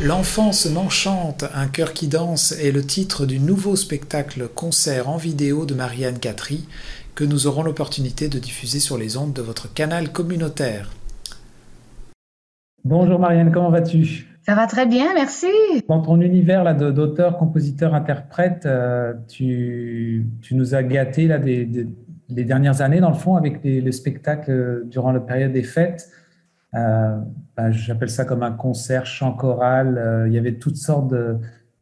L'enfance m'enchante, un cœur qui danse est le titre du nouveau spectacle concert en vidéo de Marianne Catry que nous aurons l'opportunité de diffuser sur les ondes de votre canal communautaire. Bonjour Marianne, comment vas-tu? Ça va très bien, merci. Dans ton univers d'auteur, compositeur, interprète, euh, tu, nous as gâté là, des, les dernières années, dans le fond, avec les, spectacles euh, durant la période des fêtes. Euh, bah, j'appelle ça comme un concert chant choral. il y avait toutes sortes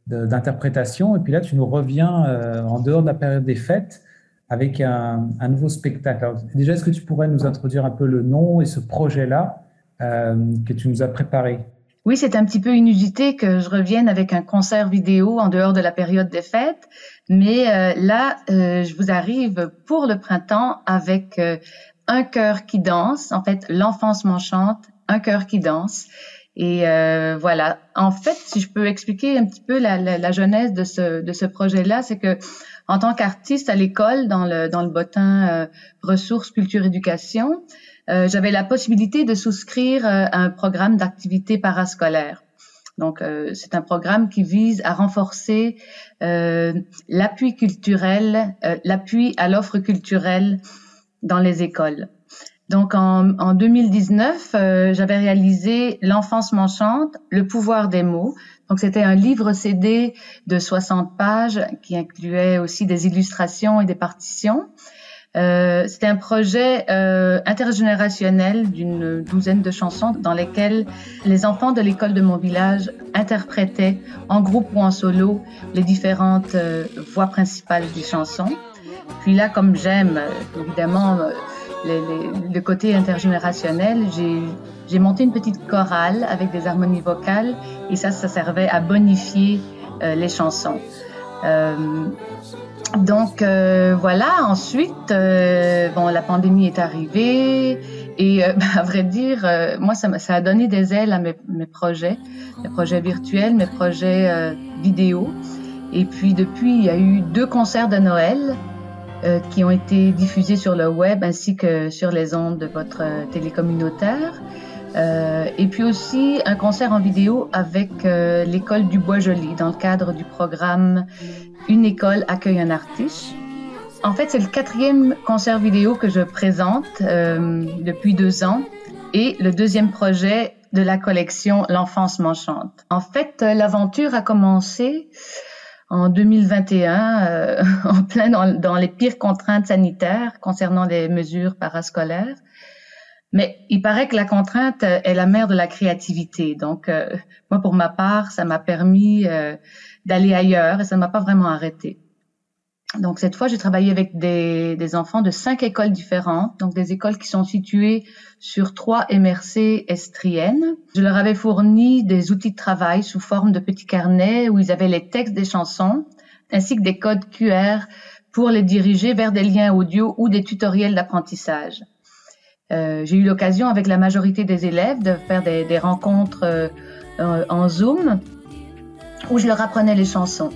d'interprétations. Et puis là, tu nous reviens en dehors de la période des fêtes avec un, nouveau spectacle. déjà, est-ce que tu pourrais nous introduire un peu le nom et ce projet-là que tu nous as préparé? Oui, c'est un petit peu inusité que je revienne avec un concert vidéo en dehors de la période des fêtes, mais euh, là, euh, je vous arrive pour le printemps avec euh, un cœur qui danse. En fait, l'enfance m'enchante, un cœur qui danse. Et voilà. En fait, si je peux expliquer un petit peu la, la, la genèse de ce, de ce projet-là, c'est que en tant qu'artiste à l'école, dans le, dans le bottin ressources, culture, éducation, euh, j'avais la possibilité de souscrire euh, à un programme d'activité parascolaire. Donc, euh, c'est un programme qui vise à renforcer l'appui culturel, l'appui à l'offre culturelle dans les écoles. Donc, en, en 2019, j'avais réalisé L'enfance m'enchante, le pouvoir des mots. Donc, c'était un livre CD de 60 pages qui incluait aussi des illustrations et des partitions. Euh, C'était un projet euh, intergénérationnel d'une douzaine de chansons dans lesquelles les enfants de l'école de mon village interprétaient en groupe ou en solo les différentes euh, voix principales des chansons. Puis là, comme j'aime euh, évidemment le côté intergénérationnel, j'ai monté une petite chorale avec des harmonies vocales et ça, ça servait à bonifier les chansons. Euh, donc euh, voilà, ensuite, euh, bon, la pandémie est arrivée et euh, à vrai dire, euh, moi, ça, ça, a donné des ailes à mes, mes, projets, mes projets virtuels, mes projets euh, vidéo. Et puis depuis, il y a eu deux concerts de Noël qui ont été diffusés sur le web ainsi que sur les ondes de votre télécommunautaire. et puis aussi un concert en vidéo avec l'école du Bois-Joli dans le cadre du programme une école accueille un artiste. En fait, c'est le quatrième concert vidéo que je présente euh, depuis deux ans et le deuxième projet de la collection L'enfance m'enchante. En fait, euh, l'aventure a commencé en 2021, euh, en plein dans, les pires contraintes sanitaires concernant les mesures parascolaires. Mais il paraît que la contrainte est la mère de la créativité. Donc, euh, moi, pour ma part, ça m'a permis euh, d'aller ailleurs et ça ne m'a pas vraiment arrêté. Donc cette fois, j'ai travaillé avec des, des, enfants de cinq écoles différentes, donc des écoles qui sont situées sur trois MRC estriennes. Je leur avais fourni des outils de travail sous forme de petits carnets où ils avaient les textes des chansons, ainsi que des codes QR pour les diriger vers des liens audio ou des tutoriels d'apprentissage. Euh, j'ai eu l'occasion avec la majorité des élèves de faire des, des rencontres euh, en Zoom où je leur apprenais les chansons.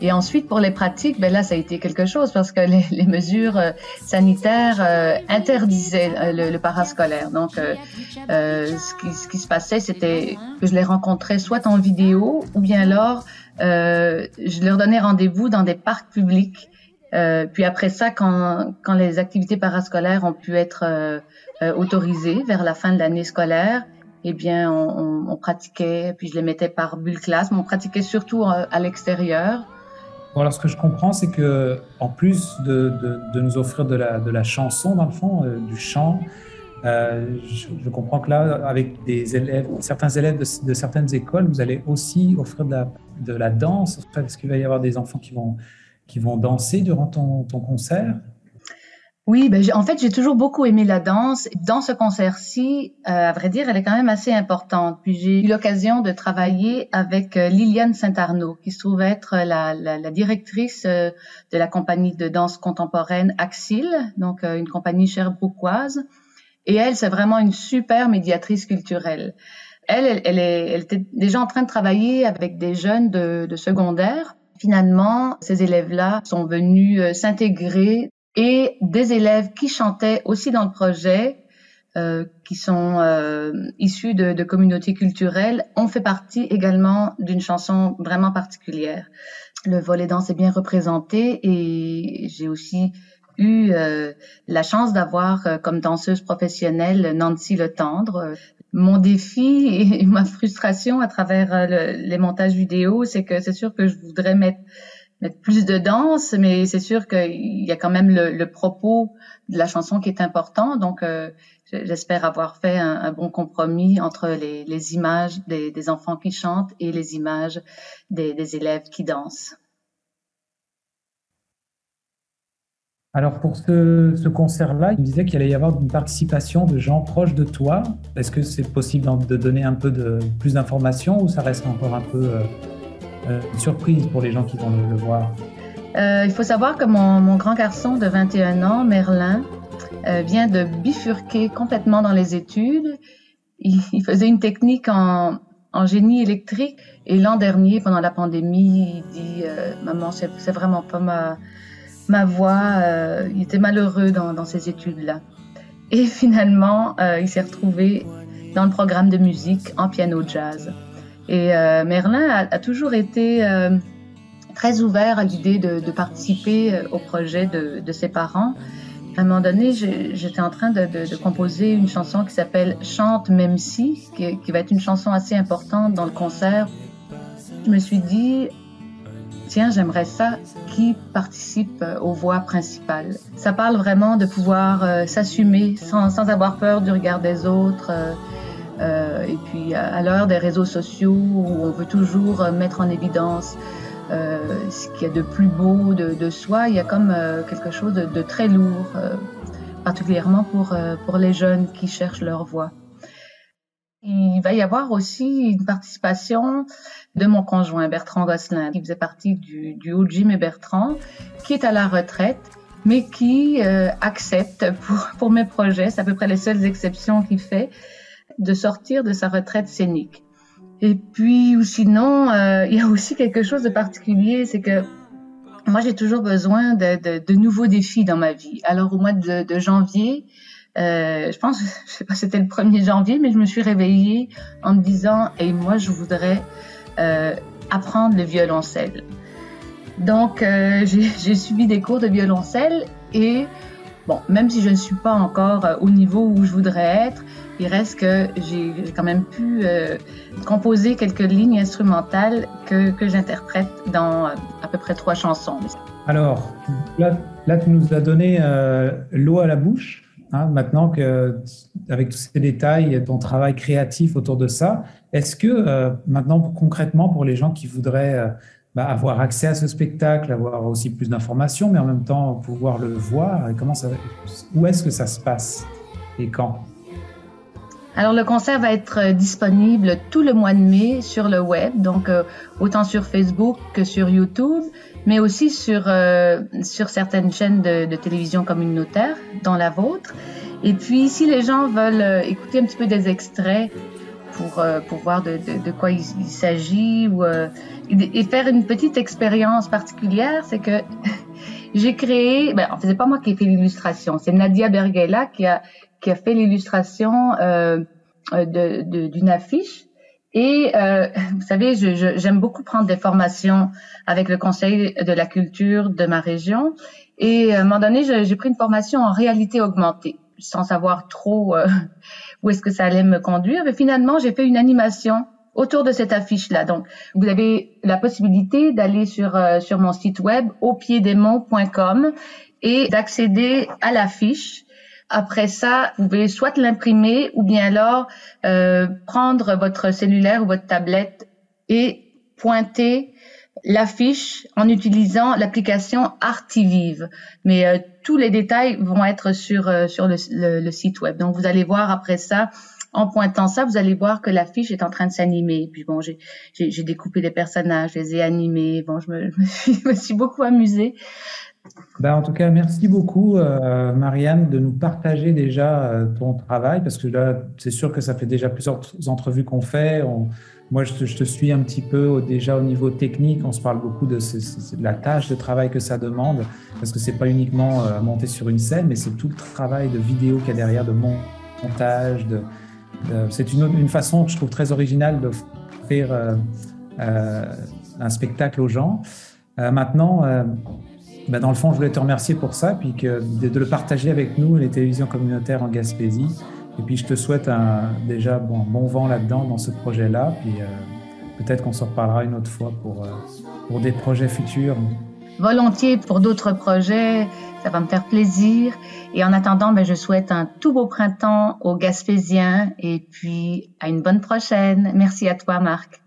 Et ensuite, pour les pratiques, ben là, ça a été quelque chose parce que les, les mesures euh, sanitaires euh, interdisaient euh, le, le, parascolaire. Donc, ce qui, ce, qui, se passait, c'était que je les rencontrais soit en vidéo ou bien alors je leur donnais rendez-vous dans des parcs publics. puis après ça, quand, quand les activités parascolaires ont pu être autorisées vers la fin de l'année scolaire, eh bien, on, on, pratiquait, puis je les mettais par bulle classe, mais on pratiquait surtout euh, à l'extérieur. Bon, alors, ce que je comprends, c'est que en plus de, de, nous offrir de la, de la chanson, dans le fond, euh, du chant, euh, je, comprends que là, avec des élèves, certains élèves de, certaines écoles, vous allez aussi offrir de la, la danse. Est-ce qu'il va y avoir des enfants qui vont, qui vont danser durant ton, ton concert? Oui, ben en fait, j'ai toujours beaucoup aimé la danse. Dans ce concert-ci, euh, à vrai dire, elle est quand même assez importante. Puis j'ai eu l'occasion de travailler avec euh, Liliane Saint-Arnaud, qui se trouve être la, la, la directrice euh, de la compagnie de danse contemporaine Axil, donc euh, une compagnie cherbrouquoise. Et elle, c'est vraiment une super médiatrice culturelle. Elle, elle, elle, est, elle était déjà en train de travailler avec des jeunes de, de secondaire. Finalement, ces élèves-là sont venus s'intégrer et des élèves qui chantaient aussi dans le projet euh, qui sont euh, issus de, de, communautés culturelles ont fait partie également d'une chanson vraiment particulière. Le volet danse est bien représenté et j'ai aussi eu euh, la chance d'avoir euh, comme danseuse professionnelle Nancy Le Tendre. Mon défi et ma frustration à travers les montages vidéo, c'est que c'est sûr que je voudrais mettre mettre plus de danse, mais c'est sûr qu'il y a quand même le, propos de la chanson qui est important. Donc, euh, j'espère avoir fait un, bon compromis entre les, images des, enfants qui chantent et les images des, élèves qui dansent. Alors pour ce, ce concert-là, il disait qu'il allait y avoir une participation de gens proches de toi. Est-ce que c'est possible de donner un peu de plus d'informations ou ça reste encore un peu euh, euh, surprise pour les gens qui vont le, le voir euh, Il faut savoir que mon, grand garçon de 21 ans, Merlin, euh, vient de bifurquer complètement dans les études. Il, faisait une technique en, en, génie électrique et l'an dernier, pendant la pandémie, il dit Maman, c'est vraiment pas ma. Euh, il était malheureux dans, dans ces études-là. Et finalement, il s'est retrouvé dans le programme de musique en piano jazz. Et euh, Merlin a, toujours été euh, très ouvert à l'idée de, de, participer euh, au projet de, de, ses parents. À un moment donné, j'étais en train de, de, composer une chanson qui s'appelle Chante même si, qui, qui, va être une chanson assez importante dans le concert. Je me suis dit, tiens, j'aimerais ça qui participe aux voix principales. Ça parle vraiment de pouvoir euh, s'assumer sans, sans, avoir peur du regard des autres. Euh, euh, et puis à, l'heure des réseaux sociaux où on veut toujours mettre en évidence euh, ce qu'il y a de plus beau de, de, soi, il y a comme euh, quelque chose de, très lourd, euh, particulièrement pour, euh, pour les jeunes qui cherchent leur voix. Il va y avoir aussi une participation de mon conjoint Bertrand Gosselin, qui faisait partie du duo Jim et Bertrand, qui est à la retraite, mais qui euh, accepte pour, pour mes projets, c'est à peu près les seules exceptions qu'il fait, de sortir de sa retraite scénique. Et puis, ou sinon, euh, il y a aussi quelque chose de particulier, c'est que moi, j'ai toujours besoin de, nouveaux défis dans ma vie. Alors, au mois de, janvier, euh, je pense, je sais pas, c'était le 1er janvier, mais je me suis réveillée en me disant, et moi, je voudrais euh, apprendre le violoncelle. Donc, j'ai suivi des cours de violoncelle et, bon, même si je ne suis pas encore euh, au niveau où je voudrais être, il reste que j'ai quand même pu euh, composer quelques lignes instrumentales que, que j'interprète dans euh, à peu près trois chansons. Alors, là, là tu nous as donné euh, l'eau à la bouche. Hein, maintenant que, avec tous ces détails, ton travail créatif autour de ça, est-ce que euh, maintenant, concrètement, pour les gens qui voudraient euh, bah, avoir accès à ce spectacle, avoir aussi plus d'informations, mais en même temps pouvoir le voir, comment ça, où est-ce que ça se passe et quand? Alors le concert va être euh, disponible tout le mois de mai sur le web, donc euh, autant sur Facebook que sur YouTube, mais aussi sur euh, sur certaines chaînes de, de, télévision communautaire, dont la vôtre. Et puis si les gens veulent écouter un petit peu des extraits pour euh, pour voir de, de, de quoi il, s'agit ou et faire une petite expérience particulière, c'est que j'ai créé, ben, en fait, c'est pas moi qui ai fait l'illustration, c'est Nadia Berghella qui a qui a fait l'illustration euh, d'une affiche. Et euh, vous savez, j'aime beaucoup prendre des formations avec le Conseil de la culture de ma région. Et à un moment donné, j'ai pris une formation en réalité augmentée, sans savoir trop euh, où est-ce que ça allait me conduire. Mais finalement, j'ai fait une animation autour de cette affiche-là. Donc, vous avez la possibilité d'aller sur euh, sur mon site web aupiedesmonts.com et d'accéder à l'affiche après ça, vous pouvez soit l'imprimer ou bien alors euh, prendre votre cellulaire ou votre tablette et pointer l'affiche en utilisant l'application Artivive. Mais euh, tous les détails vont être sur euh, sur le, site web. Donc vous allez voir après ça. En pointant ça, vous allez voir que l'affiche est en train de s'animer. Puis bon, j'ai découpé les personnages, je les ai animés. Bon, je me, suis, beaucoup amusée. Ben, en tout cas, merci beaucoup, euh, Marianne, de nous partager déjà ton travail, parce que là, c'est sûr que ça fait déjà plusieurs entrevues qu'on fait. Moi, je te, suis un petit peu déjà au niveau technique. On se parle beaucoup de, de, la tâche de travail que ça demande, parce que c'est pas uniquement euh, monter sur une scène, mais c'est tout le travail de vidéo qu'il y a derrière, de montage. De, c'est une, façon que je trouve très originale d'offrir un spectacle aux gens. maintenant, ben dans le fond, je voulais te remercier pour ça, puis que, de, le partager avec nous, les télévisions communautaires en Gaspésie. Et puis, je te souhaite un, déjà bon, bon vent là-dedans, dans ce projet-là. Puis, peut-être qu'on se reparlera une autre fois pour, pour des projets futurs volontiers pour d'autres projets. Ça va me faire plaisir. Et en attendant, ben, je souhaite un tout beau printemps aux Gaspésiens et puis à une bonne prochaine. Merci à toi, Marc.